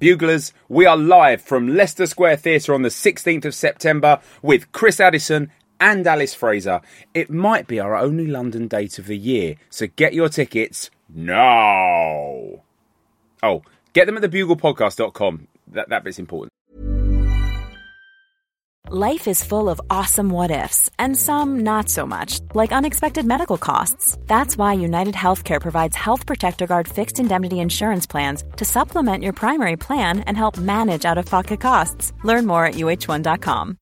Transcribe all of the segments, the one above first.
Buglers, we are live from Leicester Square Theatre on the 16th of September with Chris Addison and Alice Fraser. It might be our only London date of the year, so get your tickets now. Oh, get them at thebuglepodcast.com. That, that bit's important. Life is full of awesome what ifs, and some not so much, like unexpected medical costs. That's why United Healthcare provides Health Protector Guard fixed indemnity insurance plans to supplement your primary plan and help manage out of pocket costs. Learn more at uh1.com.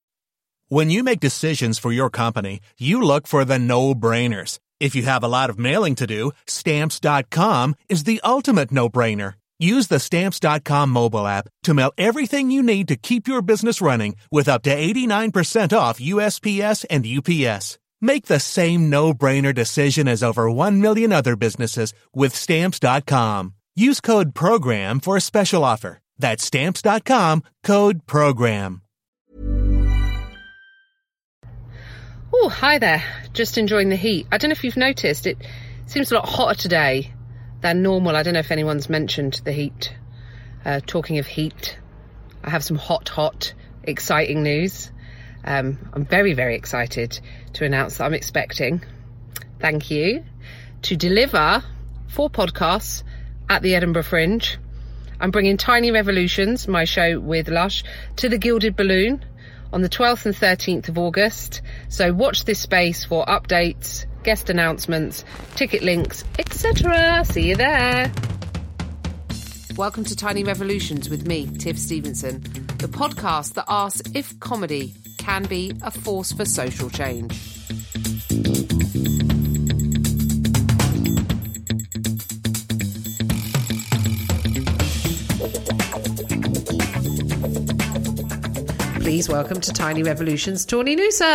When you make decisions for your company, you look for the no brainers. If you have a lot of mailing to do, stamps.com is the ultimate no brainer. Use the stamps.com mobile app to mail everything you need to keep your business running with up to 89% off USPS and UPS. Make the same no-brainer decision as over 1 million other businesses with stamps.com. Use code program for a special offer. That's stamps.com, code program. Oh, hi there. Just enjoying the heat. I don't know if you've noticed, it seems a lot hotter today than normal. I don't know if anyone's mentioned the heat. Uh, talking of heat, I have some hot, hot, exciting news. Um, I'm very, very excited to announce that I'm expecting, thank you, to deliver four podcasts at the Edinburgh Fringe. I'm bringing Tiny Revolutions, my show with Lush, to the Gilded Balloon on the 12th and 13th of August. So watch this space for updates, guest announcements, ticket links, etc. See you there. Welcome to Tiny Revolutions with me, Tiff Stevenson, the podcast that asks if comedy can be a force for social change. Please welcome to Tiny Revolutions, Tawny Newsome.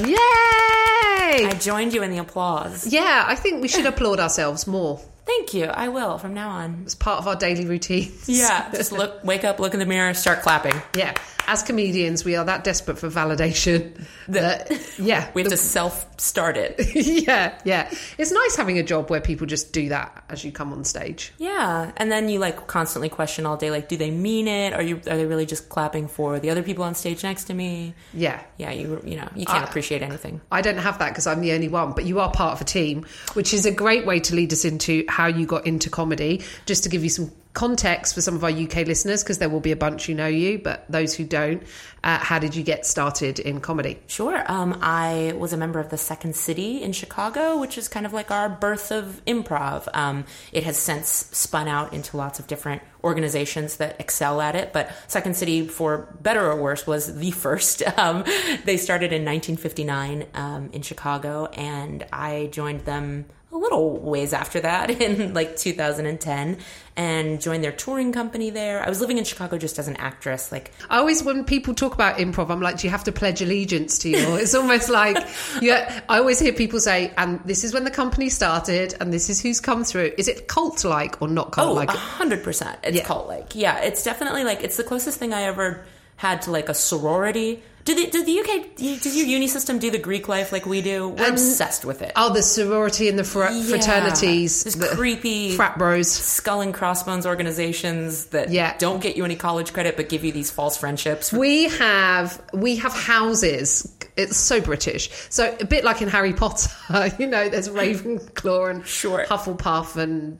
Yay! I joined you in the applause. Yeah, I think we should applaud ourselves more. Thank you. I will from now on. It's part of our daily routines. Yeah, just look, wake up, look in the mirror, start clapping. Yeah. As comedians, we are that desperate for validation that, yeah. We have the- to self start it. yeah, yeah. It's nice having a job where people just do that as you come on stage. Yeah, and then you like constantly question all day, like, do they mean it? Are you are they really just clapping for the other people on stage next to me? Yeah. Yeah, you you know you can't I- appreciate anything. I don't have that because I'm the only one, but you are part of a team, which is a great way to lead us into how you got into comedy. Just to give you some context for some of our UK listeners, because there will be a bunch who know you, but those who don't, uh, how did you get started in comedy? Sure. Um, I was a member of the Second City in Chicago, which is kind of like our birth of improv. Um, it has since spun out into lots of different organizations that excel at it, but Second City, for better or worse, was the first. Um, they started in 1959 um, in Chicago, and I joined them a little ways after that in like 2010 and joined their touring company there. I was living in Chicago just as an actress, like I always, when people talk about improv, I'm like, do you have to pledge allegiance to you? It's almost like, yeah. I always hear people say, and this is when the company started, and this is who's come through. Is it cult like or not cult Oh, like? a hundred percent. It's Yeah. cult like. Yeah, it's definitely like it's the closest thing I ever had to like a sorority. Do the do the UK does your uni system do the Greek life like we do? We're Um, obsessed with it. Oh, the sorority and the fr- Yeah. fraternities, the creepy frat bros. skull and crossbones organizations that Yeah. don't get you any college credit but give you these false friendships. We have we have houses. It's so British. So a bit like in Harry Potter, you know, there's Ravenclaw and Sure. Hufflepuff and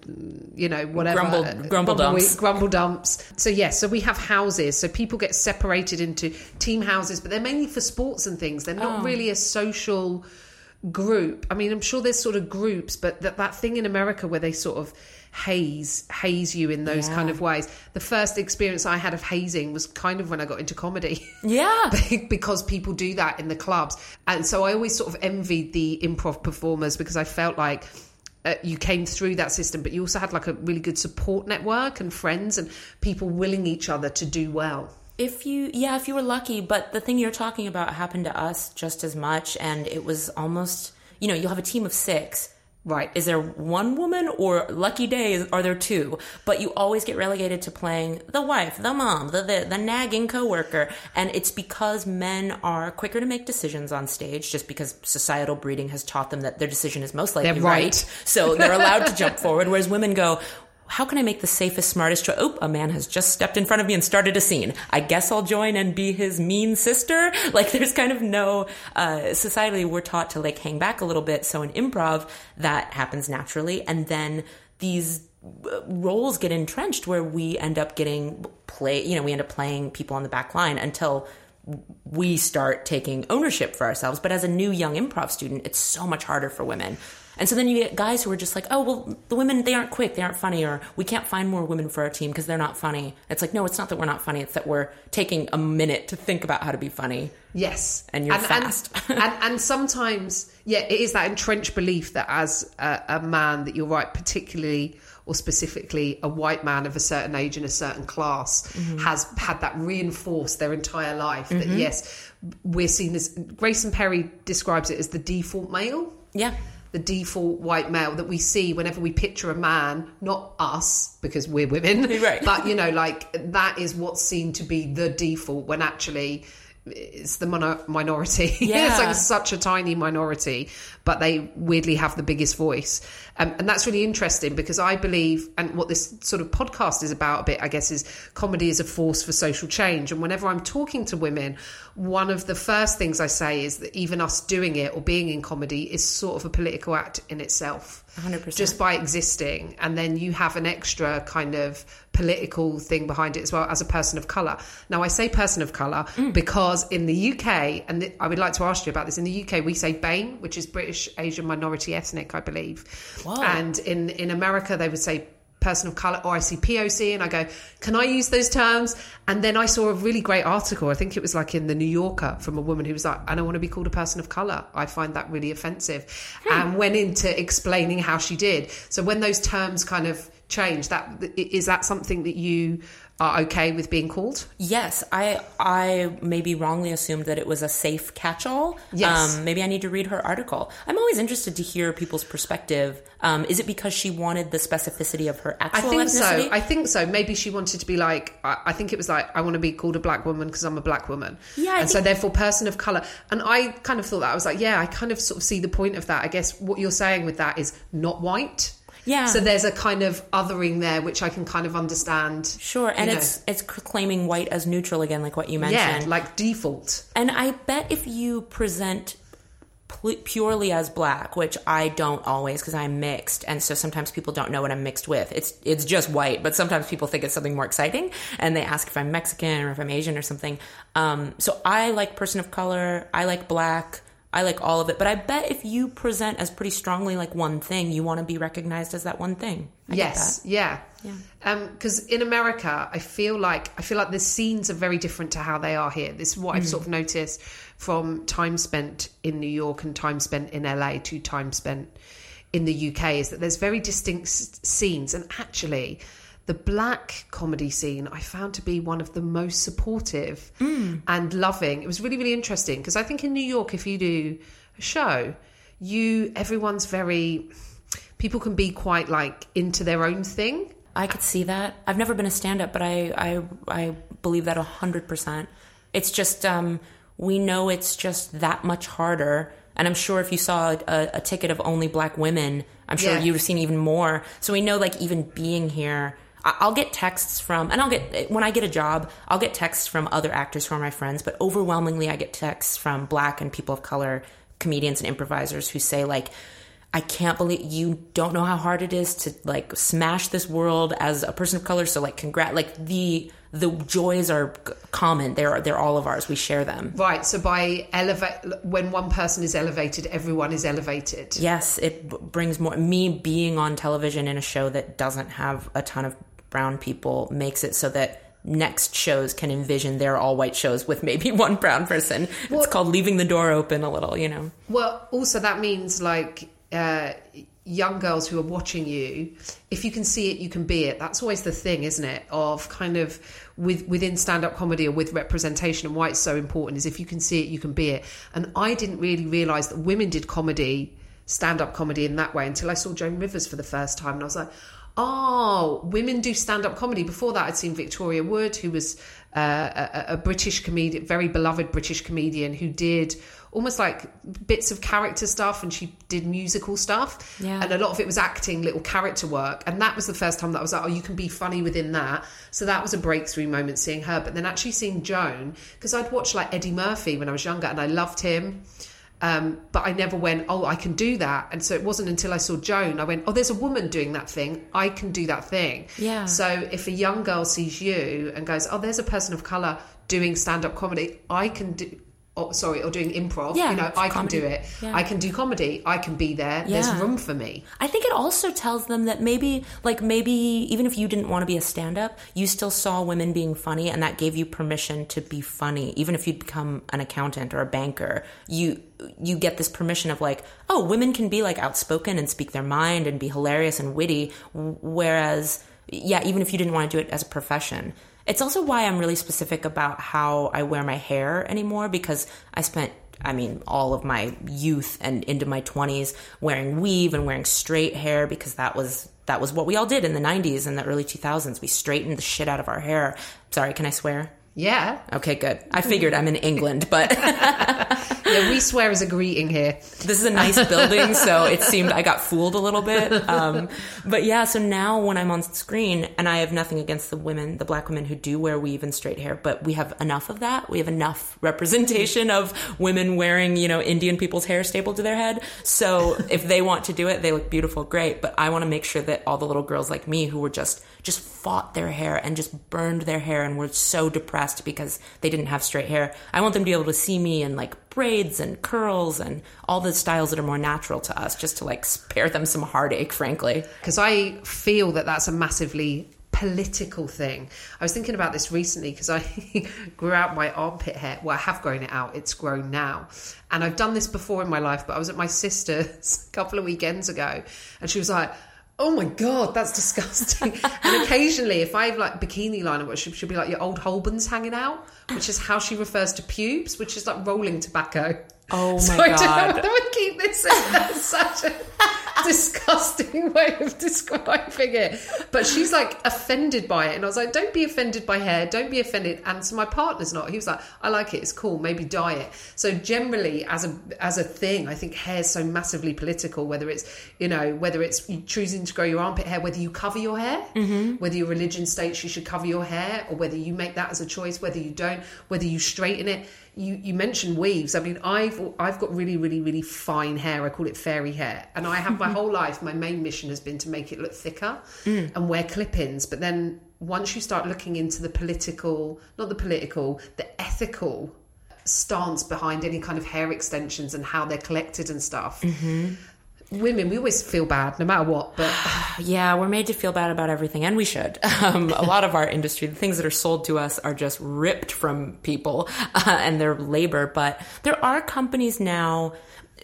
you know whatever Grumble- grumble Bumbleweed- dumps. grumble dumps. So yes, so we have houses. So people get separated into team houses, but they're mainly for sports and things. They're not really a social group. I mean, I'm sure there's sort of groups, but that that thing in America where they sort of haze haze you in those kind of ways. The first experience I had of hazing was kind of when I got into comedy. Yeah. because people do that in the clubs. And so I always sort of envied the improv performers because I felt like uh, you came through that system, but you also had like a really good support network and friends and people willing each other to do well. If you, yeah, if you were lucky, but the thing you're talking about happened to us just as much, and it was almost, you know, you'll have a team of six. Right. Is there one woman, or lucky day, are there two? But you always get relegated to playing the wife, the mom, the the, the nagging coworker, and it's because men are quicker to make decisions on stage, just because societal breeding has taught them that their decision is most likely They're right. So they're allowed to jump forward, whereas women go. How can I make the safest, smartest choice? Oh, a man has just stepped in front of me and started a scene. I guess I'll join and be his mean sister. Like there's kind of no, uh, societally we're taught to like hang back a little bit. So in improv, that happens naturally. And then these uh, roles get entrenched where we end up getting play, you know, we end up playing people on the back line until we start taking ownership for ourselves. But as a new young improv student, it's so much harder for women. And so then you get guys who are just like, oh, well, the women, they aren't quick, they aren't funny, or we can't find more women for our team because they're not funny. It's like, no, it's not that we're not funny, it's that we're taking a minute to think about how to be funny. Yes, And you're fast. and, and, and sometimes, yeah, it is that entrenched belief that as a, a man, that you're right, particularly or specifically a white man of a certain age in a certain class, Mm-hmm. has had that reinforced their entire life. That yes, we're seen as Grayson Perry describes it as the default male Yeah. The default white male that we see whenever we picture a man, not us because we're women, Right. but you know, like that is what's seen to be the default when actually it's the mono- minority. Yeah. it's like such a tiny minority, but they weirdly have the biggest voice. Um, and that's really interesting because I believe, and what this sort of podcast is about a bit, I guess, is comedy is a force for social change. And whenever I'm talking to women, one of the first things I say is that even us doing it or being in comedy is sort of a political act in itself. 100%. Just by existing. And then you have an extra kind of political thing behind it as well as a person of colour. Now, I say person of colour because in the UK, and I would like to ask you about this, in the UK, we say BAME, which is British Asian Minority Ethnic, I believe. And in, in America, they would say person of color or I see POC and I go, can I use those terms? And then I saw a really great article. I think it was like in the New Yorker from a woman who was like, I don't want to be called a person of color. I find that really offensive. Hmm. And went into explaining how she did. So when those terms kind of change, that is that something that you are okay with being called? Yes, I I maybe wrongly assumed that it was a safe catch-all. Yes. Um, maybe I need to read her article. I'm always interested to hear people's perspective. Um, is it because she wanted the specificity of her actual? I think ethnicity? so. I think so. Maybe she wanted to be like, I, I think it was like, I want to be called a black woman because I'm a black woman. Yeah, I and so therefore, person of color. And I kind of thought that. I was like, yeah, I kind of sort of see the point of that. I guess what you're saying with that is not white. Yeah. So there's a kind of othering there, which I can kind of understand. Sure, and you know. it's it's claiming white as neutral again, like what you mentioned. yeah, like default. And I bet if you present purely as black, which I don't always because I'm mixed, and so sometimes people don't know what I'm mixed with. It's it's just white, but sometimes people think it's something more exciting, and they ask if I'm Mexican or if I'm Asian or something. Um, so I like person of color. I like black. I like all of it. But I bet if you present as pretty strongly like one thing, you want to be recognized as that one thing. I yes, that. yeah. Because um, in America, I feel like I feel like the scenes are very different to how they are here. This is what I've mm. sort of noticed from time spent in New York and time spent in LA to time spent in the UK is that there's very distinct s- scenes, and actually. The black comedy scene I found to be one of the most supportive and loving. It was really, really interesting because I think in New York, if you do a show, you everyone's very people can be quite like into their own thing. I could see that. I've never been a stand up, but I, I, I believe that 100%. It's just, um, we know it's just that much harder. And I'm sure if you saw a, a ticket of only black women, I'm sure Yeah. you'd have seen even more. So we know, like, even being here, I'll get texts from, and I'll get, when I get a job, I'll get texts from other actors who are my friends, but overwhelmingly, I get texts from black and people of color comedians and improvisers who say, like, I can't believe you don't know how hard it is to like smash this world as a person of color. So like, congrat, like the the joys are common. They're they're all of ours. We share them. Right. So by elevate, when one person is elevated, everyone is elevated. Yes, it b- brings more. Me being on television in a show that doesn't have a ton of brown people makes it so that next shows can envision their all white shows with maybe one brown person. it's called leaving the door open a little, you know. Well, also that means like uh, young girls who are watching you. If you can see it, you can be it. That's always the thing, isn't it? Of kind of with within stand up comedy or with representation and why it's so important is if you can see it, you can be it. And I didn't really realize that women did comedy, stand up comedy in that way until I saw Joan Rivers for the first time, and I was like. Oh, women do stand up comedy. Before that, I'd seen Victoria Wood, who was uh, a, a British comedian, very beloved British comedian, who did almost like bits of character stuff and she did musical stuff. Yeah. and a lot of it was acting little character work. And that was the first time that I was like oh you can be funny within that. So that was a breakthrough moment seeing her. But then actually seeing Joan because I'd watched like Eddie Murphy when I was younger and I loved him um, but I never went, oh, I can do that. And so it wasn't until I saw Joan, I went, oh, there's a woman doing that thing. I can do that thing. Yeah. So if a young girl sees you and goes, oh, there's a person of color doing stand up comedy, I can do. Oh, sorry, or doing improv. Yeah, you know, I can do it. Yeah. I can do comedy. I can be there. There's room for me. I think it also tells them that maybe, like, maybe even if you didn't want to be a stand up, you still saw women being funny and that gave you permission to be funny. Even if you'd become an accountant or a banker, you you get this permission of like, oh, women can be like outspoken and speak their mind and be hilarious and witty. Whereas, yeah, even if you didn't want to do it as a profession. It's also why I'm really specific about how I wear my hair anymore because I spent I mean, all of my youth and into my 20s wearing weave and wearing straight hair because that was that was what we all did in the 90s and the early 2000s. We straightened the shit out of our hair. Sorry, can I swear? Yeah. Okay, good. I figured I'm in England, but Yeah, we swear as a greeting here. this is a nice building, so it seemed I got fooled a little bit. Um, but yeah, so now when I'm on screen, and I have nothing against the women, the black women who do wear weave and straight hair, but we have enough of that. We have enough representation of women wearing, you know, Indian people's hair stapled to their head. So if they want to do it, they look beautiful, great. But I want to make sure that all the little girls like me who were just just fought their hair and just burned their hair and were so depressed because they didn't have straight hair. I want them to be able to see me in like braids and curls and all the styles that are more natural to us just to like spare them some heartache, frankly. because I feel that that's a massively political thing. I was thinking about this recently because I grew out my armpit hair. Well, I have grown it out. It's grown now. And I've done this before in my life, but I was at my sister's a couple of weekends ago and she was like, Oh my god, that's disgusting! and occasionally, if I have like bikini liner, or what, she'll, she'll be like, "Your old Holborn's hanging out," which is how she refers to pubes, which is like rolling tobacco. Oh so my I don't know God. whether we keep this in. That's such a disgusting way of describing it. But she's like offended by it. And I was like, don't be offended by hair. Don't be offended. And so my partner's not. He was like, I like it. It's cool. Maybe dye it. So generally, as a as a thing, I think hair's so massively political. Whether it's you know whether it's you choosing to grow your armpit hair, whether you cover your hair, mm-hmm. whether your religion states you should cover your hair, or whether you make that as a choice, whether you don't, whether you straighten it. You, you mentioned weaves. I mean, I've I've got really really really fine hair. I call it fairy hair, and I have my whole life. My main mission has been to make it look thicker mm. and wear clip-ins. But then once you start looking into the political, not the political, the ethical stance behind any kind of hair extensions and how they're collected and stuff. Mm-hmm. Women, we always feel bad no matter what, but Yeah, we're made to feel bad about everything, and we should. Um, a lot of our industry, the things that are sold to us, are just ripped from people uh, and their labor. But there are companies now.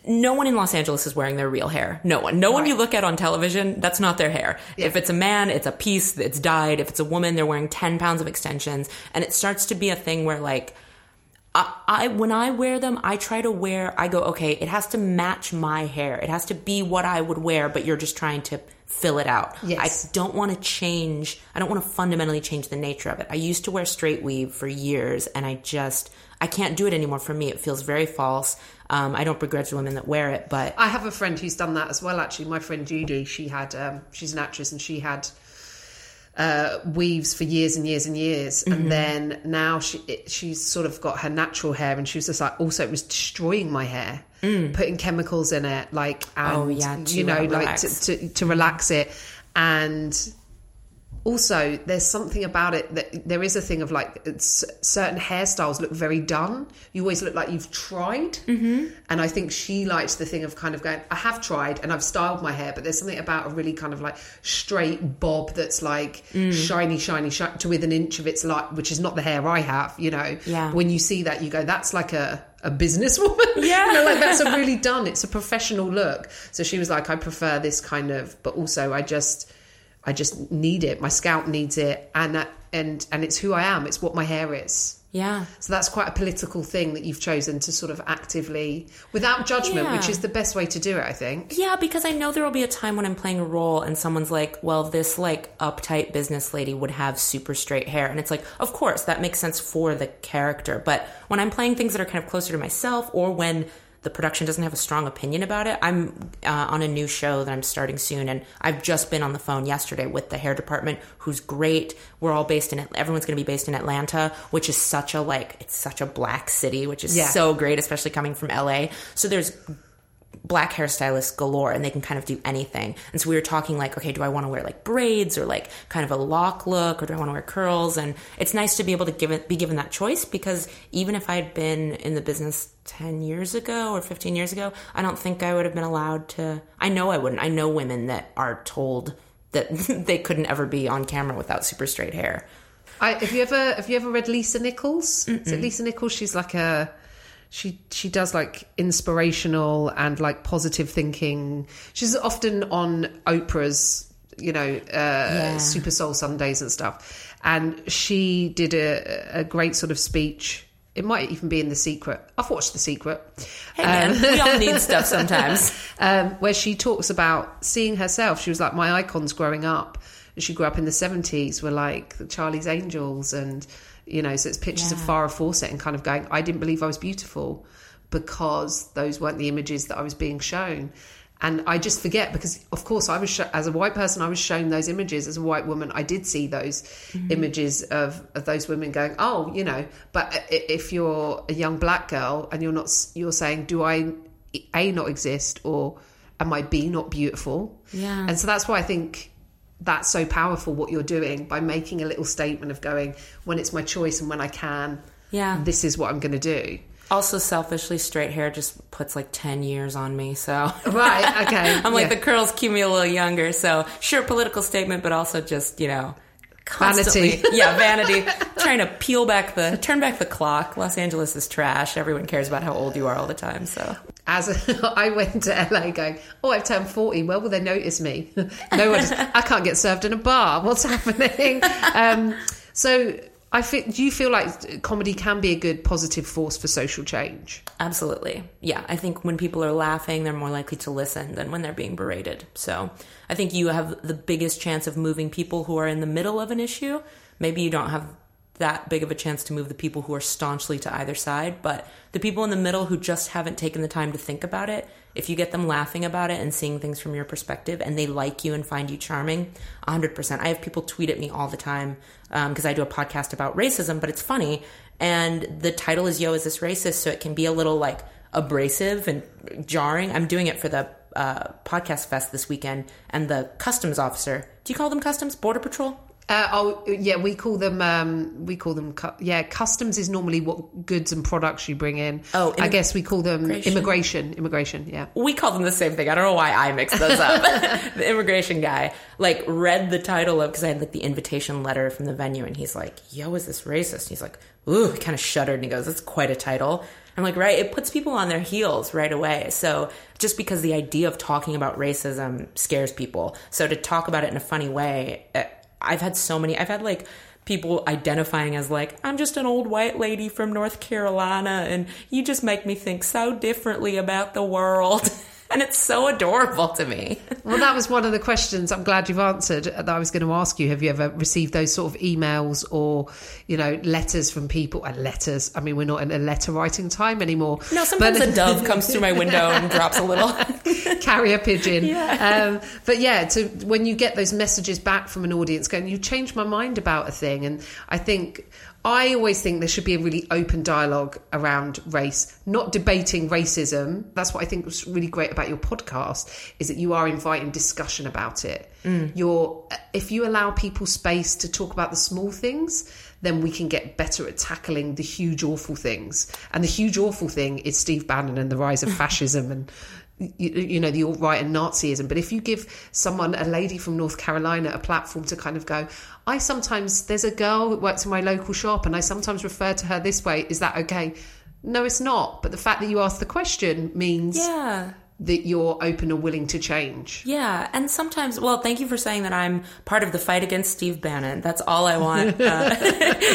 No one in Los Angeles is wearing their real hair. No one. No one you look at on television, that's not their hair. If it's a man, it's a piece that's dyed. If it's a woman, they're wearing 10 pounds of extensions. And it starts to be a thing where, like, I, I when I wear them, I try to wear. I go, okay, it has to match my hair. It has to be what I would wear, but you're just trying to fill it out. Yes. I don't want to change. I don't want to fundamentally change the nature of it. I used to wear straight weave for years, and I just I can't do it anymore. For me, it feels very false. Um, I don't begrudge women that wear it, but I have a friend who's done that as well. Actually, my friend Judy, she had, um, she's an actress, and she had uh, weaves for years and years and years, Mm-hmm. and then now she it, she's sort of got her natural hair, and she was just like, also it was destroying my hair, putting chemicals in it, like and Mm. Oh, yeah, you know, uh, like to, to to relax it, and also there's something about it that there is a thing of like it's, certain hairstyles look very done you always look like you've tried mm-hmm. and i think she likes the thing of kind of going i have tried and i've styled my hair but there's something about a really kind of like straight bob that's like Mm. shiny shiny shiny to within an inch of its light which is not the hair i have you know Yeah. when you see that you go that's like a a businesswoman Yeah. you know, like that's a really done it's a professional look so she was like i prefer this kind of but also i just I just need it. My scalp needs it, and that, and and it's who I am. It's what my hair is. Yeah. So that's quite a political thing that you've chosen to sort of actively, without judgment, Yeah. which is the best way to do it, I think. Yeah, because I know there will be a time when I'm playing a role and someone's like, well, this like uptight business lady would have super straight hair. And it's like, of course, that makes sense for the character. But when I'm playing things that are kind of closer to myself or when the production doesn't have a strong opinion about it, I'm uh, on a new show that I'm starting soon. And I've just been on the phone yesterday with the hair department, who's great. We're all based in, everyone's going to be based in Atlanta, which is such a like, it's such a black city, which is Yeah. so great, especially coming from LA. So there's black hairstylists galore and they can kind of do anything. And so we were talking like, okay, do I want to wear like braids or like kind of a lock look or do I want to wear curls? And it's nice to be able to give it, be given that choice because even if I had been in the business 10 years ago or 15 years ago, I don't think I would have been allowed to, I know I wouldn't. I know women that are told that they couldn't ever be on camera without super straight hair. I, have you ever have you ever read Lisa Nichols? Is it Lisa Nichols? She's like a she she does like inspirational and like positive thinking. She's often on Oprah's, you know, uh, Super Soul Sundays and stuff. And she did a, a great sort of speech. It might even be in The Secret. I've watched The Secret. Hey man, we all need stuff sometimes. um, where she talks about seeing herself. She was like, my icons growing up. And she grew up in the 70s were like the Charlie's Angels and, you know, so it's pictures of Farrah Fawcett and kind of going, I didn't believe I was beautiful because those weren't the images that I was being shown. And I just forget because, of course, I was sho- as a white person, I was shown those images as a white woman. I did see those mm-hmm. images of, of those women going, oh, you know. But if you're a young black girl and you're not, you're saying, do I a not exist or am I b not beautiful? Yeah. And so that's why I think that's so powerful what you're doing by making a little statement of going when it's my choice and when I can. Yeah. This is what I'm going to do. Also, selfishly, straight hair just puts like 10 years on me, so. Right. Okay. I'm like yeah. the curls keep me a little younger, so sure political statement, but also just you know constantly, Vanity. yeah, vanity. trying to peel back the turn back the clock. Los Angeles is trash. Everyone cares about how old you are all the time. So as I went to LA going, oh, I've turned 40. Well, will they notice me? no one. I can't get served in a bar. What's happening? Um, so I feel, do you feel like comedy can be a good positive force for social change? absolutely, yeah. I think when people are laughing, they're more likely to listen than when they're being berated. So I think you have the biggest chance of moving people who are in the middle of an issue. Maybe you don't have that big of a chance to move the people who are staunchly to either side, but the people in the middle who just haven't taken the time to think about it, if you get them laughing about it and seeing things from your perspective and they like you and find you charming, 100%. I have people tweet at me all the time because I do a podcast about racism, but it's funny. And the title is Yo, is this racist? So it can be a little like abrasive and jarring. I'm doing it for the uh, podcast fest this weekend, and the customs officer, do you call them customs? Border Patrol? Uh, oh yeah, we call them um, we call them cu- yeah. Customs is normally what goods and products you bring in. Oh, I guess we call them immigration? immigration. Yeah. we call them the same thing. I don't know why I mix those up. the immigration guy like read the title of because I had like the invitation letter from the venue, and he's like, "Yo, is this racist?" he's like, "Ooh," he kind of shuddered, and he goes, "That's quite a title." I'm like, right, it puts people on their heels right away. So just because the idea of talking about racism scares people, so to talk about it in a funny way, uh, I've had so many. I've had like people identifying as like I'm just an old white lady from North Carolina and you just make me think so differently about the world. and it's so adorable to me. Well, that was one of the questions I'm glad you've answered that I was going to ask you. Have you ever received those sort of emails or, you know, letters from people? And letters, I mean, we're not in a letter writing time anymore. No, sometimes But- a dove comes through my window and drops a little. carrier pigeon. Um, but yeah, to when you get those messages back from an audience going, you changed my mind about a thing. And I think I always think there should be a really open dialogue around race, not debating racism. That's what I think was really great about your podcast is that you are inviting discussion about it. Mm. You're if you allow people space to talk about the small things, then we can get better at tackling the huge awful things. And the huge awful thing is Steve Bannon and the rise of fascism and you, you know the alt right and Nazism. But if you give someone, a lady from North Carolina, a platform to kind of go, I sometimes there's a girl that works in my local shop, and I sometimes refer to her this way. Is that okay? No, it's not. But the fact that you asked the question means yeah. That you're open or willing to change. Yeah, and sometimes, well, thank you for saying that I'm part of the fight against Steve Bannon. That's all I want uh,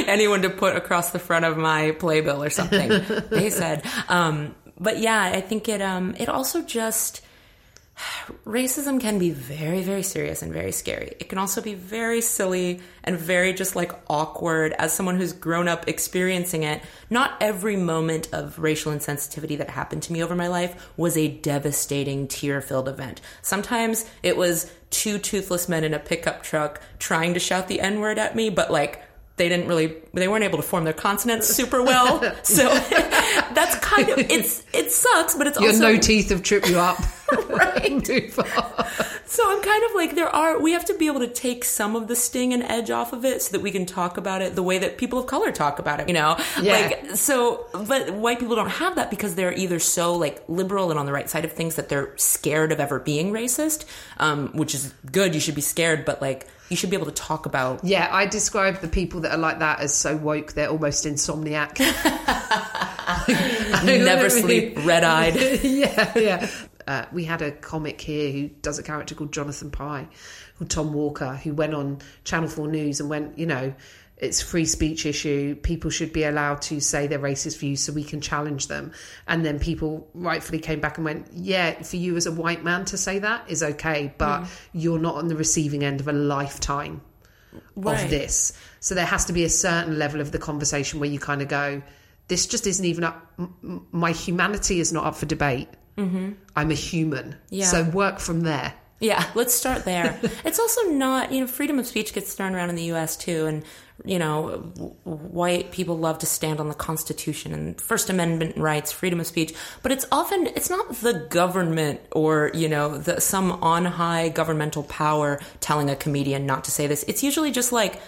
anyone to put across the front of my playbill or something. they said, um, but yeah, I think it um, it also just racism can be very, very serious and very scary. It can also be very silly and very just like awkward as someone who's grown up experiencing it. Not every moment of racial insensitivity that happened to me over my life was a devastating tear filled event. Sometimes it was two toothless men in a pickup truck trying to shout the N word at me, but like they didn't really they weren't able to form their consonants super well so that's kind of it's it sucks but it's Your also no teeth have tripped you up. right Too far. so i'm kind of like there are we have to be able to take some of the sting and edge off of it so that we can talk about it the way that people of color talk about it you know Yeah. like so but white people don't have that because they're either so like liberal and on the right side of things that they're scared of ever being racist um, which is good you should be scared but like you should be able to talk about Yeah, I describe the people that are like that as so woke they're almost insomniac. never sleep red-eyed yeah, yeah. Uh, we had a comic here who does a character called Jonathan Pie, called Tom Walker, who went on Channel 4 News and went, you know, it's free speech issue. People should be allowed to say their racist views so we can challenge them. And then people rightfully came back and went, yeah, for you as a white man to say that is okay, but you're not on the receiving end of a lifetime Right. of this. So there has to be a certain level of the conversation where you kind of go, this just isn't even up. My humanity is not up for debate. Mm-hmm. I'm a human. Yeah. So work from there. Yeah, let's start there. it's also not, you know, freedom of speech gets thrown around in the US too. And, you know, w- white people love to stand on the Constitution and First Amendment rights, freedom of speech. But it's often, it's not the government or, you know, the, some on high governmental power telling a comedian not to say this. It's usually just like,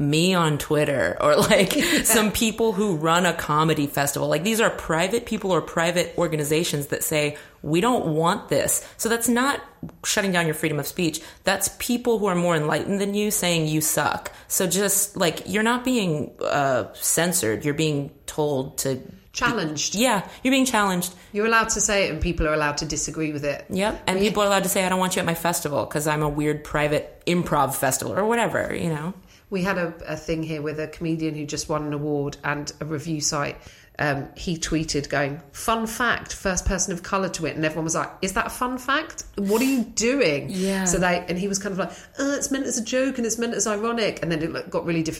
me on Twitter or like some people who run a comedy festival. Like these are private people or private organizations that say, we don't want this. So that's not shutting down your freedom of speech. That's people who are more enlightened than you saying you suck. So just like you're not being uh, censored, you're being told to. Challenged. Yeah, you're being challenged. You're allowed to say it and people are allowed to disagree with it. Yep. And people are allowed to say, I don't want you at my festival because I'm a weird private improv festival or whatever, you know? We had a, a thing here with a comedian who just won an award and a review site. Um, he tweeted going, "Fun fact: first person of color to it," and everyone was like, "Is that a fun fact? What are you doing?" Yeah. So they and he was kind of like, "Oh, it's meant as a joke and it's meant as ironic," and then it got really defensive.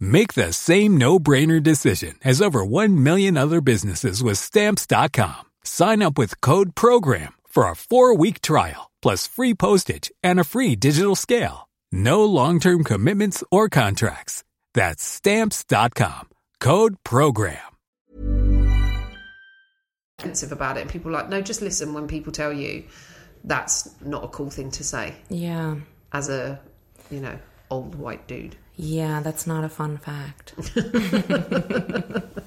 Make the same no-brainer decision as over 1 million other businesses with Stamps.com. Sign up with Code PROGRAM for a four-week trial, plus free postage and a free digital scale. No long-term commitments or contracts. That's Stamps.com. Code PROGRAM. about it. And people like, no, just listen when people tell you that's not a cool thing to say Yeah. as a, you know, old white dude. Yeah, that's not a fun fact.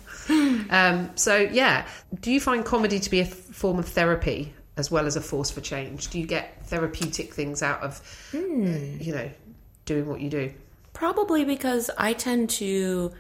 Um, so yeah, do you find comedy to be a form of therapy as well as a force for change? Do you get therapeutic things out of, you know, doing what you do? Probably because I tend to.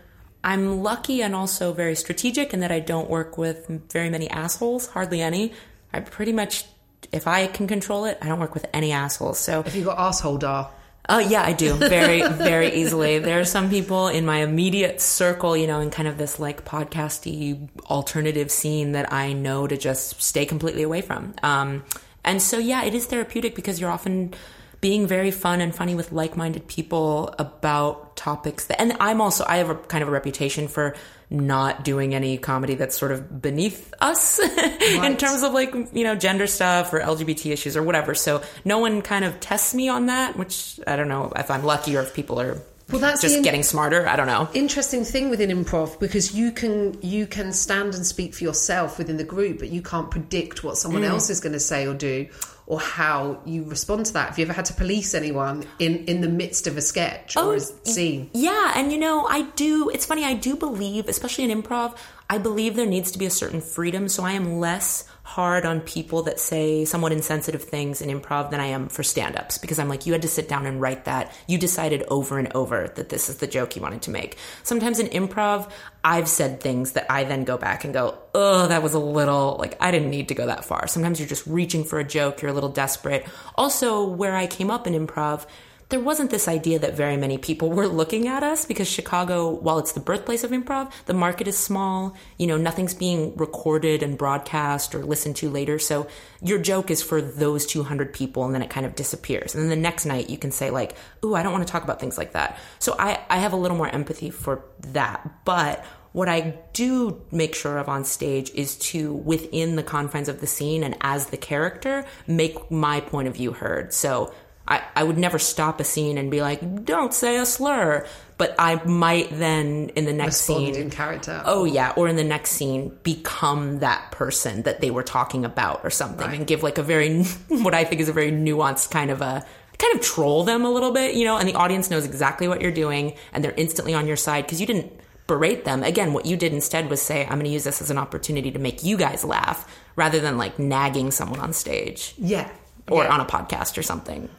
I'm lucky and also very strategic in that I don't work with very many assholes, hardly any. I pretty much if I can control it, I don't work with any assholes. So if you got asshole dar? Oh yeah, I do very very easily. There are some people in my immediate circle, you know, in kind of this like podcasty alternative scene that I know to just stay completely away from. Um, and so yeah, it is therapeutic because you're often being very fun and funny with like-minded people about topics that, and I'm also I have a kind of a reputation for not doing any comedy that's sort of beneath us in terms of like you know gender stuff or LGBT issues or whatever. So no one kind of tests me on that, which I don't know if I'm lucky or if people are Well, that's just in- getting smarter. I don't know. interesting thing within improv because you can you can stand and speak for yourself within the group, but you can't predict what someone mm. else is going to say or do, or how you respond to that. Have you ever had to police anyone in in the midst of a sketch or oh, a scene? Yeah, and you know, I do. It's funny. I do believe, especially in improv, I believe there needs to be a certain freedom. So I am less hard on people that say somewhat insensitive things in improv than I am for stand-ups because I'm like, you had to sit down and write that. You decided over and over that this is the joke you wanted to make. Sometimes in improv, I've said things that I then go back and go, oh, that was a little like I didn't need to go that far. Sometimes you're just reaching for a joke. You're a little desperate. Also, where I came up in improv there wasn't this idea that very many people were looking at us because Chicago, while it's the birthplace of improv, the market is small. You know, nothing's being recorded and broadcast or listened to later. So your joke is for those 200 people and then it kind of disappears. And then the next night you can say, like, ooh, I don't want to talk about things like that. So I, I have a little more empathy for that. But what I do make sure of on stage is to, within the confines of the scene and as the character, make my point of view heard. So I, I would never stop a scene and be like, don't say a slur. But I might then, in the next Respond scene, in character. oh yeah, or in the next scene, become that person that they were talking about or something and give like a very, what I think is a very nuanced kind of a, kind of troll them a little bit, you know, and the audience knows exactly what you're doing and they're instantly on your side because you didn't berate them. Again, what you did instead was say, I'm going to use this as an opportunity to make you guys laugh rather than like nagging someone on stage Yeah. or Yeah. on a podcast or something.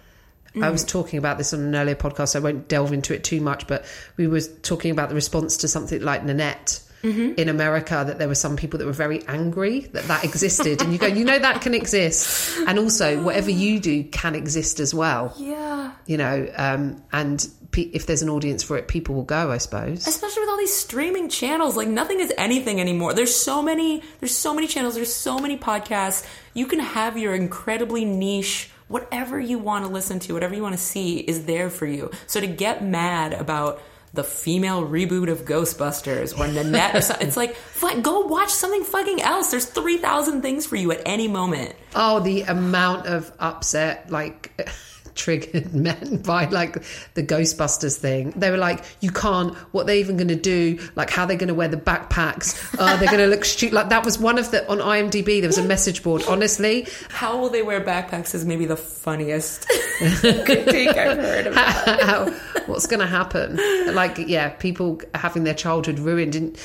I was talking about this on an earlier podcast. So I won't delve into it too much, but we were talking about the response to something like Nanette in America. That there were some people that were very angry that that existed, and you go, you know, that can exist, and also whatever you do can exist as well. Yeah. You know, um, and pe- if there's an audience for it, people will go. I suppose. especially with all these streaming channels like nothing is anything anymore there's so many there's so many channels there's so many podcasts you can have your incredibly niche whatever you want to listen to whatever you want to see is there for you so to get mad about the female reboot of Ghostbusters or Nanette or something. It's like, fuck, go watch something fucking else. There's 3,000 things for you at any moment. Oh, the amount of upset, like triggered men by like the Ghostbusters thing. They were like, you can't. What they even going to do? Like, how they're going to wear the backpacks? Uh, they're going to look stupid. Like that was one of the on IMDb. There was a message board. Honestly, How will they wear backpacks is maybe the funniest critique I've heard of. how, what's going to happen? Like, yeah, people having their childhood ruined. And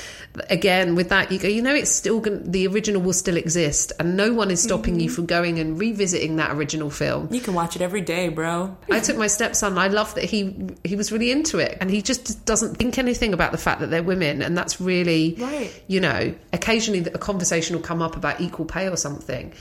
again, with that, you go, you know, it's still going. The original will still exist, and no one is stopping you from going and revisiting that original film. You can watch it every day, bro. I took my stepson. I love that he he was really into it, and he just doesn't think anything about the fact that they're women, and that's really Right. You know, occasionally a conversation will come up about equal pay or something,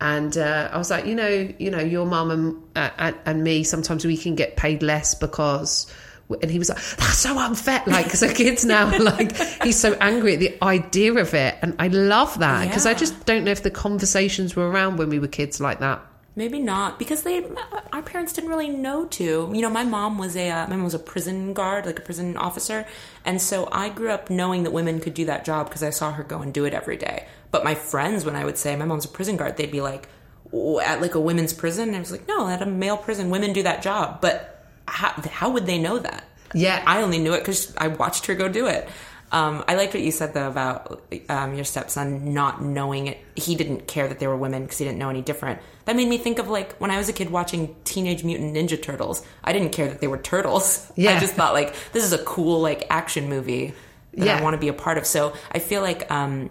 and uh, I was like, you know, you know, your mum and, uh, and and me sometimes we can get paid less because. And he was like, "That's so unfair." Like, because the kids now like, he's so angry at the idea of it, and I love that because I just don't know if the conversations were around when we were kids like that. Maybe not because they our parents didn't really know to. You know, my mom was a uh, my mom was a prison guard, like a prison officer, and so I grew up knowing that women could do that job because I saw her go and do it every day. But my friends, when I would say my mom's a prison guard, they'd be like, "Oh, at like a women's prison, and I was like, no, at a male prison, women do that job. But how, how would they know that? Yeah. I only knew it because I watched her go do it. Um, I liked what you said though about um, your stepson not knowing it. He didn't care that they were women because he didn't know any different. That made me think of like when I was a kid watching Teenage Mutant Ninja Turtles. I didn't care that they were turtles. Yeah. I just thought like this is a cool like action movie that Yeah. I want to be a part of. So I feel like um,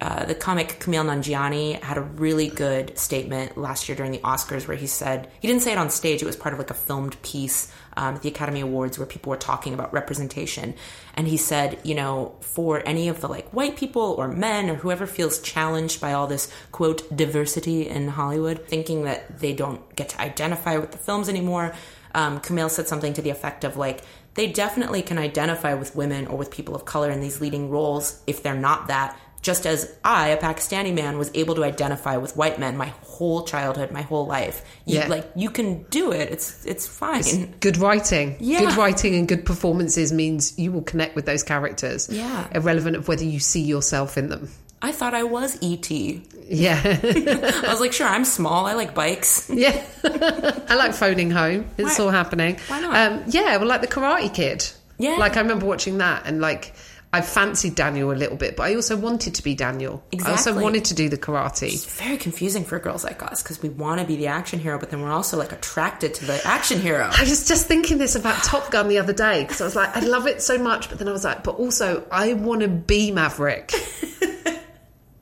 uh, the comic Kumail Nanjiani had a really good statement last year during the Oscars where he said he didn't say it on stage. It was part of like a filmed piece um, at the Academy Awards where people were talking about representation. And he said, you know, for any of the like white people or men or whoever feels challenged by all this quote diversity in Hollywood, thinking that they don't get to identify with the films anymore, um, Kumail said something to the effect of like, they definitely can identify with women or with people of color in these leading roles if they're not that just as I, a Pakistani man, was able to identify with white men my whole childhood, my whole life. You, Yeah. like you can do it. It's it's fine. Good writing. Yeah. Good writing and good performances means you will connect with those characters. Yeah. Irrelevant of whether you see yourself in them. I thought I was ET. Yeah. I was like, sure, I'm small. I like bikes. yeah. I like phoning home. It's Why- all happening. why not? Um, yeah, well, like the Karate Kid. Yeah. Like I remember watching that and like I fancied Daniel a little bit, but I also wanted to be Daniel. I also wanted to do the karate. It's very confusing for girls like us because we want to be the action hero, but then we're also like attracted to the action hero. I was just thinking this about Top Gun the other day because I was like, I love it so much, but then I was like, but also I want to be Maverick.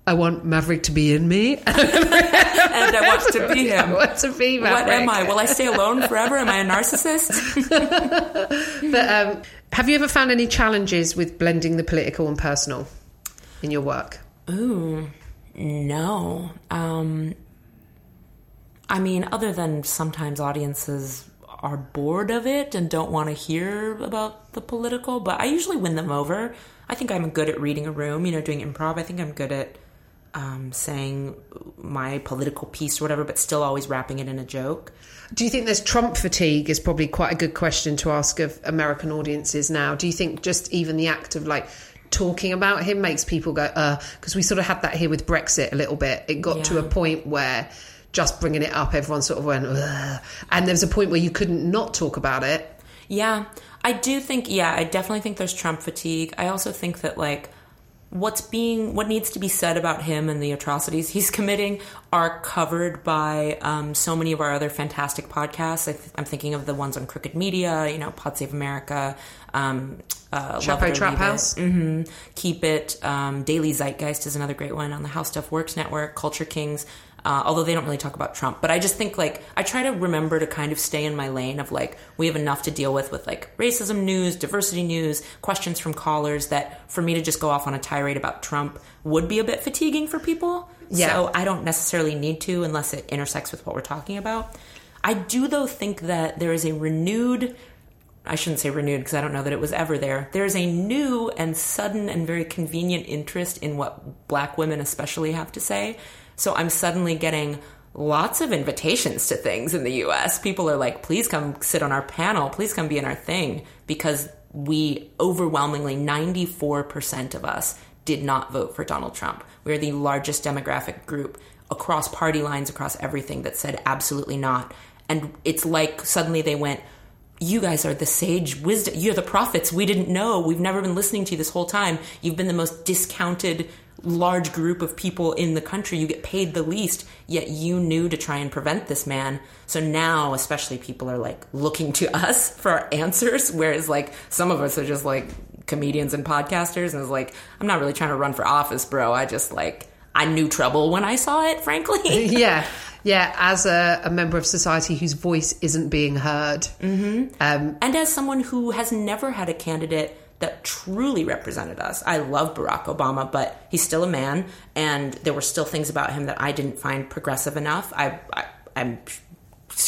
I want Maverick to be in me. and I want to be I him. want to be Maverick. What am I? Will I stay alone forever? Am I a narcissist? But um, have you ever found any challenges with blending the political and personal in your work? Ooh, no. Um, I mean, other than sometimes audiences are bored of it and don't want to hear about the political, but I usually win them over. I think I'm good at reading a room, you know, doing improv. I think I'm good at um, saying my political piece or whatever, but still always wrapping it in a joke. Do you think there's Trump fatigue? Is probably quite a good question to ask of American audiences now. Do you think just even the act of like talking about him makes people go, uh, because we sort of had that here with Brexit a little bit. It got to a point where just bringing it up, everyone sort of went, Ugh. and there was a point where you couldn't not talk about it. Yeah, I do think. Yeah, I definitely think there's Trump fatigue. I also think that like what's being what needs to be said about him and the atrocities he's committing are covered by um, so many of our other fantastic podcasts. I th- I'm thinking of the ones on Crooked Media, you know, Pod Save America, um, uh, Trap. House? hmm Keep It. Um, Daily Zeitgeist is another great one on the How Stuff Works network. Culture Kings. Uh, although they don't really talk about Trump, but I just think like I try to remember to kind of stay in my lane of like we have enough to deal with with like racism news, diversity news, questions from callers that for me to just go off on a tirade about Trump would be a bit fatiguing for people. Yeah. So I don't necessarily need to unless it intersects with what we're talking about. I do though think that there is a renewed I shouldn't say renewed because I don't know that it was ever there. There's a new and sudden and very convenient interest in what black women especially have to say. So I'm suddenly getting lots of invitations to things in the US. People are like, please come sit on our panel, please come be in our thing because we overwhelmingly 94% of us did not vote for Donald Trump. We're the largest demographic group across party lines, across everything that said absolutely not. And it's like suddenly they went, you guys are the sage wisdom. You're the prophets. We didn't know. We've never been listening to you this whole time. You've been the most discounted large group of people in the country. You get paid the least, yet you knew to try and prevent this man. So now, especially people are like looking to us for our answers, whereas like some of us are just like comedians and podcasters and it's like, I'm not really trying to run for office, bro. I just like, I knew trouble when I saw it, frankly. yeah, yeah. As a, a member of society whose voice isn't being heard, mm-hmm. um, and as someone who has never had a candidate that truly represented us. I love Barack Obama, but he's still a man, and there were still things about him that I didn't find progressive enough. I, I I'm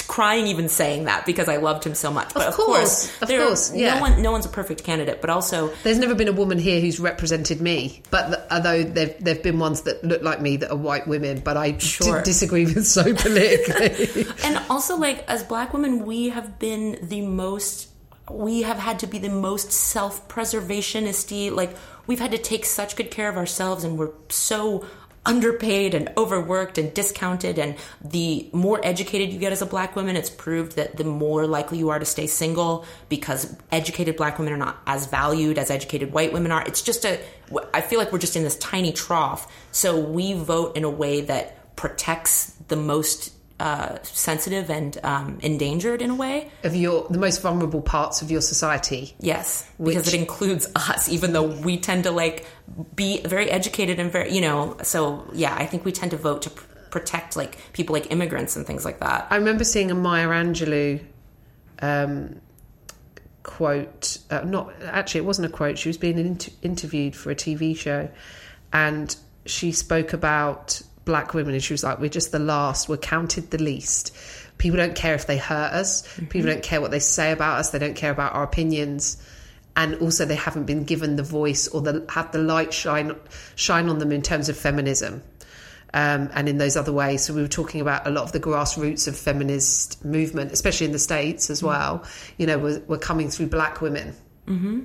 crying even saying that because I loved him so much. But of, course, of there- course, yeah. no one no one's a perfect candidate, but also there's never been a woman here who's represented me. But th- although there've there've been ones that look like me that are white women, but I Sure. d- disagree with so politically. and also like as black women we have been the most we have had to be the most self-preservationisty like we've had to take such good care of ourselves and we're so underpaid and overworked and discounted and the more educated you get as a black woman it's proved that the more likely you are to stay single because educated black women are not as valued as educated white women are. It's just a i feel like we're just in this tiny trough. So we vote in a way that protects the most uh, sensitive and um, endangered in a way. of your the most vulnerable parts of your society. Yes, because it includes us, even though we tend to like be very educated and very, you know. So yeah, I think we tend to vote to pr- protect like people like immigrants and things like that. I remember seeing a Maya Angelou um, quote. Uh, not actually, it wasn't a quote. She was being inter- interviewed for a TV show, and she spoke about black women, and she was like, "We're just the last. We're counted the least. People don't care if they hurt us. People don't care what they say about us. They don't care about our opinions." And also, they haven't been given the voice or the have the light shine shine on them in terms of feminism um, and in those other ways. So we were talking about a lot of the grassroots of feminist movement, especially in the states as well. You know, were, were coming through black women, mm-hmm.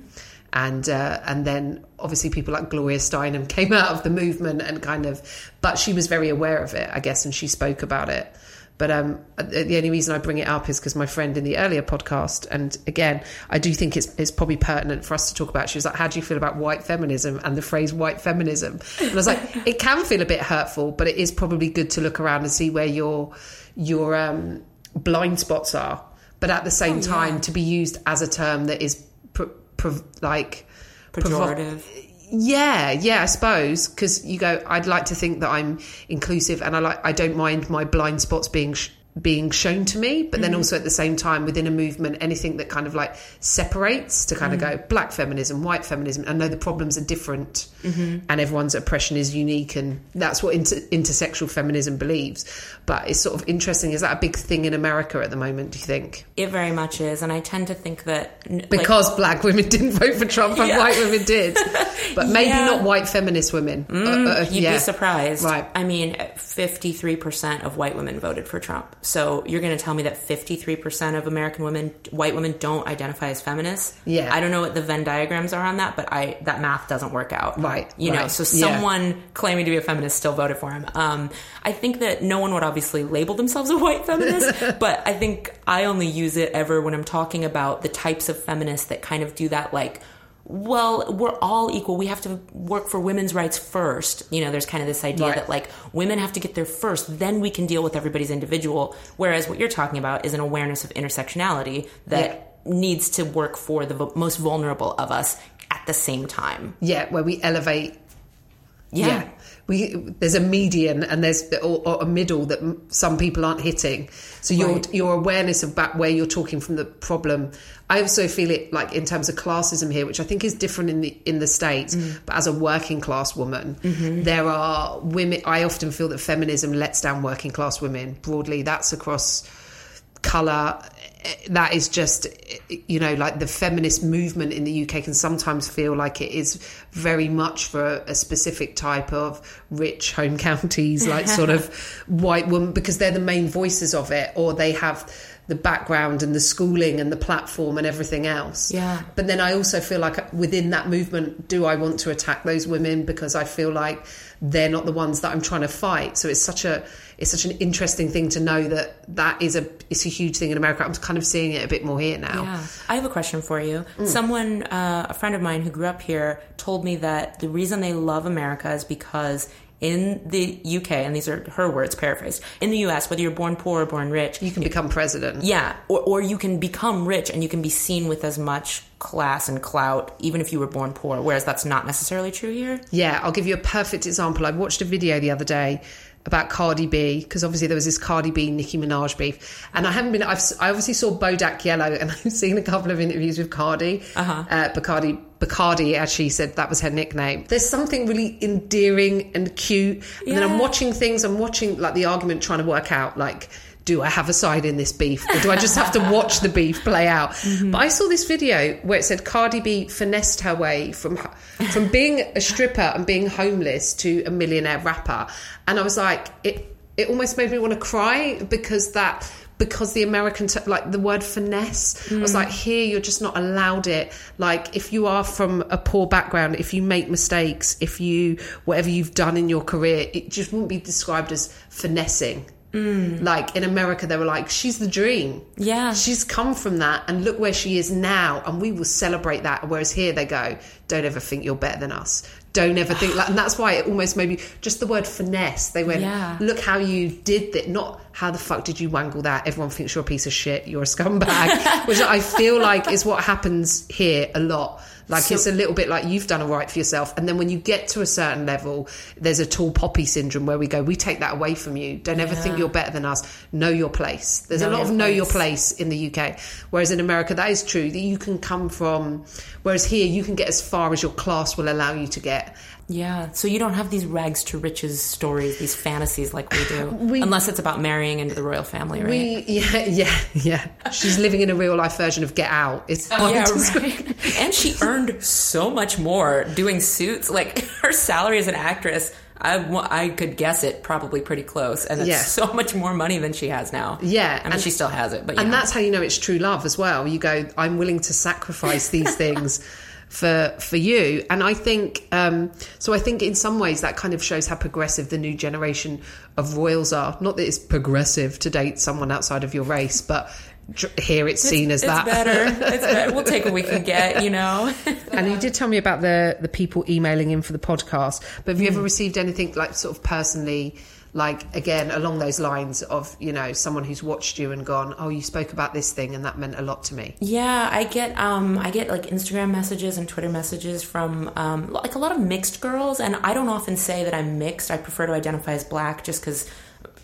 And uh, and then obviously people like Gloria Steinem came out of the movement and kind of, but she was very aware of it, I guess, and she spoke about it. But um, the only reason I bring it up is because my friend in the earlier podcast, and again, I do think it's, it's probably pertinent for us to talk about. She was like, "How do you feel about white feminism and the phrase white feminism?" And I was like, "It can feel a bit hurtful, but it is probably good to look around and see where your your um, blind spots are. But at the same time, to be used as a term that is like provo- Pejorative. yeah, yeah, I suppose because you go. I'd like to think that I'm inclusive, and I like. I don't mind my blind spots being sh- being shown to me, but then mm-hmm. also at the same time within a movement, anything that kind of like separates to kind of mm-hmm. go black feminism, white feminism. I know the problems are different, mm-hmm. and everyone's oppression is unique, and that's what inter- intersectional feminism believes. But it's sort of interesting. Is that a big thing in America at the moment? Do you think? It very much is, and I tend to think that like- Because black women didn't vote for Trump and Yeah. white women did, but maybe Yeah. not white feminist women. Uh, mm, uh, uh, You'd yeah. be surprised. Right. I mean, 53% of white women voted for Trump. So you're going to tell me that 53% of American women, white women, don't identify as feminists? Yeah. I don't know what the Venn diagrams are on that, but I that math doesn't work out. Right, You know, right. so Yeah. someone claiming to be a feminist still voted for him. Um, I think that no one would obviously label themselves a white feminist, but I think I only use it ever when I'm talking about the types of feminists that kind of do that, like, well, we're all equal. We have to work for women's rights first. You know, there's kind of this idea Right. that like women have to get there first, then we can deal with everybody's individual. Whereas what you're talking about is an awareness of intersectionality that needs to work for the most vulnerable of us at the same time. yeah, where we elevate Yeah. Yeah. We, there's a median and there's or, or a middle that some people aren't hitting. So your Right. your awareness about where you're talking from the problem. I also feel it like in terms of classism here, which I think is different in the in the states. Mm. But as a working class woman, mm-hmm. there are women. I often feel that feminism lets down working class women broadly. That's across color that is just you know like the feminist movement in the UK can sometimes feel like it is very much for a, a specific type of rich home counties like sort of white woman because they're the main voices of it or they have the background and the schooling and the platform and everything else Yeah. but then I also feel like within that movement, do I want to attack those women because I feel like they're not the ones that I'm trying to fight? So it's such a it's such an interesting thing to know that that is a it's a huge thing in America. I'm kind of seeing it a bit more here now. Yeah. I have a question for you. Mm. Someone, uh, a friend of mine who grew up here, told me that the reason they love America is because in the UK, and these are her words paraphrased, in the US, whether you're born poor or born rich, You can become president. yeah, or, or you can become rich and you can be seen with as much class and clout, even if you were born poor, whereas that's not necessarily true here. Yeah, I'll give you a perfect example. I watched a video the other day about Cardi B because obviously there was this Cardi B Nicki Minaj beef, and I haven't been. I've I obviously saw Bodak Yellow, and I've seen a couple of interviews with Cardi. Uh-huh. Uh, Bacardi Bacardi, as she said, that was her nickname. There's something really endearing and cute, and then I'm watching things. I'm watching like the argument, trying to work out like. Do I have a side in this beef, or do I just have to watch the beef play out? Mm-hmm. But I saw this video where it said Cardi B finessed her way from from being a stripper and being homeless to a millionaire rapper, and I was like, it it almost made me want to cry because that because the American t- like the word finesse. I was like, here you're just not allowed it. Like if you are from a poor background, if you make mistakes, if you whatever you've done in your career, it just wouldn't be described as finessing. Mm. Like in America, they were like, she's the dream. Yeah. She's come from that and look where she is now and we will celebrate that. Whereas here they go, don't ever think you're better than us. Don't ever think like, and that's why it almost maybe just the word finesse. They went, Yeah. look how you did that. Not how the fuck did you wangle that? Everyone thinks you're a piece of shit. You're a scumbag, which I feel like is what happens here a lot. Like So- it's a little bit like you've done all right for yourself, and then when you get to a certain level, there's a tall poppy syndrome where we go, we take that away from you. Don't ever think you're better than us. Know your place. There's Know a lot of know your place. place in the UK, whereas in America that is true that you can come from. Whereas here you can get as far as your class will allow you to get. Yeah, so you don't have these rags to riches stories, these fantasies like we do, We- unless it's about marrying into the royal family, right? We yeah yeah yeah. She's living in a real life version of Get Out. It's Oh, yeah, right. and she earned so much more doing suits. Like her salary as an actress, I, I could guess it probably pretty close, and it's Yeah. so much more money than she has now. Yeah, I mean and- she still has it, but And that's how you know it's true love as well. You go, I'm willing to sacrifice these things for for you. And I think um, so. I think in some ways that kind of shows how progressive the new generation of royals are. Not that it's progressive to date someone outside of your race, but here it's seen as it's that. better. It's better. We'll take what we can get, you know. and you did tell me about the the people emailing in for the podcast. But have you Hmm. ever received anything like sort of personally? Like again, along those lines of you know someone who's watched you and gone, oh, you spoke about this thing and that meant a lot to me. Yeah, I get um I get like Instagram messages and Twitter messages from um like a lot of mixed girls and I don't often say that I'm mixed. I prefer to identify as black just cuz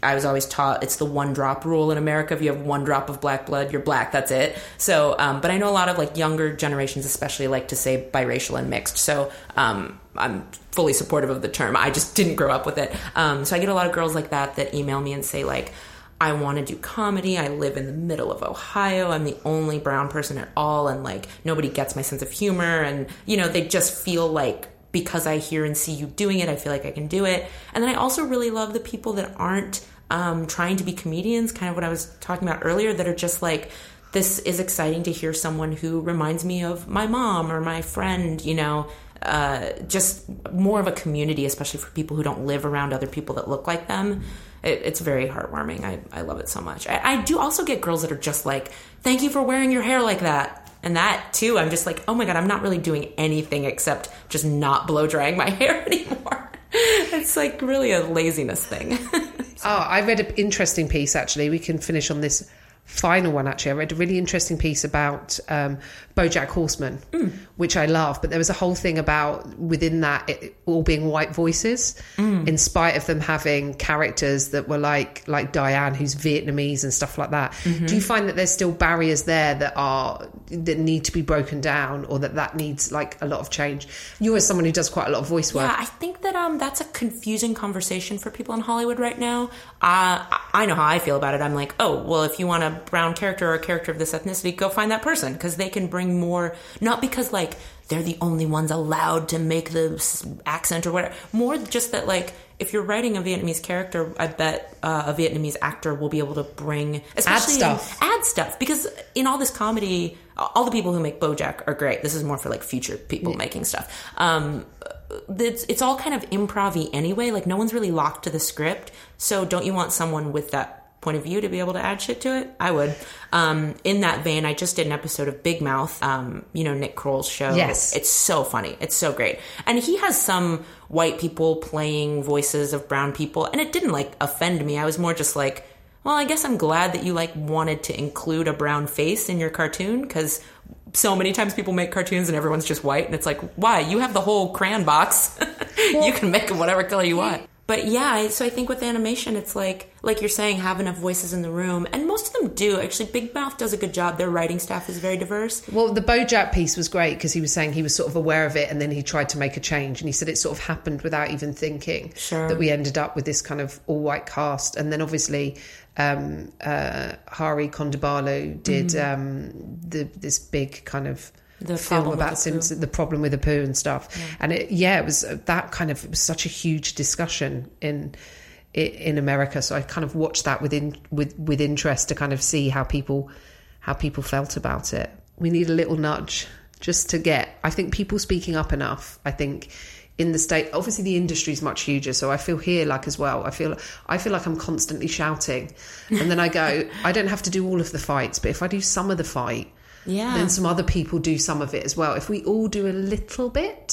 I was always taught it's the one drop rule in America. If you have one drop of black blood, you're black. That's it. So, um, but I know a lot of like younger generations, especially, like to say biracial and mixed. So, um, I'm fully supportive of the term. I just didn't grow up with it. Um, so I get a lot of girls like that that email me and say like, I want to do comedy. I live in the middle of Ohio. I'm the only brown person at all, and like nobody gets my sense of humor. And you know, they just feel like because I hear and see you doing it, I feel like I can do it. And then I also really love the people that aren't um, trying to be comedians, kind of what I was talking about earlier, that are just like, this is exciting to hear someone who reminds me of my mom or my friend, you know, uh, just more of a community, especially for people who don't live around other people that look like them. It, it's very heartwarming. I, I love it so much. I, I do also get girls that are just like, thank you for wearing your hair like that. And that too, I'm just like, oh my God, I'm not really doing anything except just not blow drying my hair anymore. it's like really a laziness thing. Oh, I read an interesting piece actually. We can finish on this final one actually. I read a really interesting piece about um, BoJack Horseman, which I love. But there was a whole thing about within that it all being white voices, in spite of them having characters that were like like Diane, who's Vietnamese and stuff like that. Do you find that there's still barriers there that are that need to be broken down, or that that needs like a lot of change? You as someone who does quite a lot of voice work. Yeah, I think that um that's a confusing conversation for people in Hollywood right now. Uh, I- I know how I feel about it. I'm like, oh, well, if you want a brown character or a character of this ethnicity, go find that person because they can bring more. Not because like they're the only ones allowed to make the accent or whatever. More just that like if you're writing a Vietnamese character, I bet uh, a Vietnamese actor will be able to bring especially in- stuff. add stuff because in all this comedy, all the people who make BoJack are great. This is more for like future people making stuff. Um, it's, it's all kind of improv anyway. Like no one's really locked to the script. So don't you want someone with that point of view to be able to add shit to it? I would. Um, in that vein, I just did an episode of Big Mouth. Um, you know Nick Kroll's show. Yes. it's so funny. It's so great, and he has some white people playing voices of brown people, and it didn't like offend me. I was more just like. Well, I guess I'm glad that you like wanted to include a brown face in your cartoon because so many times people make cartoons and everyone's just white and it's like, why? You have the whole crayon box. you can make them whatever color you want. But yeah, so I think with animation, it's like, like you're saying, have enough voices in the room, and most of them do. Actually, Big Mouth does a good job. Their writing staff is very diverse. Well, the Bojack piece was great because he was saying he was sort of aware of it and then he tried to make a change. And he said it sort of happened without even thinking Sure. that we ended up with this kind of all white cast. And then obviously, um, uh, Hari Kondabolu did um, the, this big kind of. The film about the Simpson, the problem with the poo and stuff, and it, yeah, it was uh, that kind of it was such a huge discussion in in America. So I kind of watched that within with with interest to kind of see how people how people felt about it. We need a little nudge just to get. I think people speaking up enough. I think in the state, obviously the industry is much huger. So I feel here like as well. I feel I feel like I'm constantly shouting, and then I go. I don't have to do all of the fights, but if I do some of the fight. Yeah. Then some other people do some of it as well. If we all do a little bit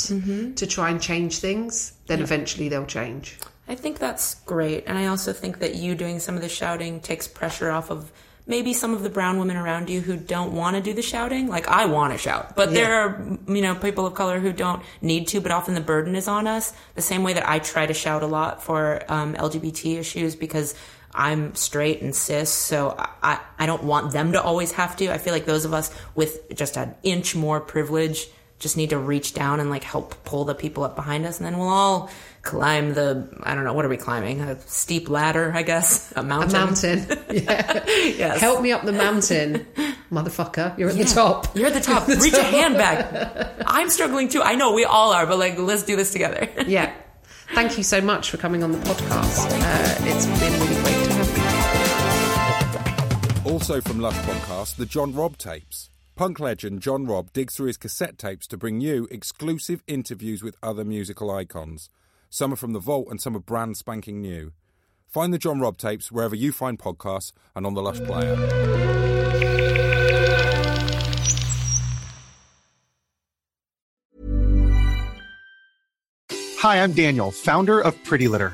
to try and change things, then eventually they'll change. I think that's great. And I also think that you doing some of the shouting takes pressure off of maybe some of the brown women around you who don't want to do the shouting. Like I want to shout, but there are, you know, people of color who don't need to, but often the burden is on us. The same way that I try to shout a lot for um, LGBT issues because I'm straight and cis, so I, I don't want them to always have to. I feel like those of us with just an inch more privilege just need to reach down and like help pull the people up behind us, and then we'll all climb the I don't know what are we climbing a steep ladder I guess a mountain A mountain. Yeah. yes Help me up the mountain, motherfucker. You're at Yeah. the top. You're at the top. Reach a hand back. I'm struggling too. I know we all are, but like let's do this together. Yeah. Thank you so much for coming on the podcast. Uh, it's been really Also from Lush Podcast, the John Robb tapes. Punk legend John Robb digs through his cassette tapes to bring you exclusive interviews with other musical icons. Some are from the vault and some are brand spanking new. Find the John Robb tapes wherever you find podcasts and on the Lush Player. Hi, I'm Daniel, founder of Pretty Litter.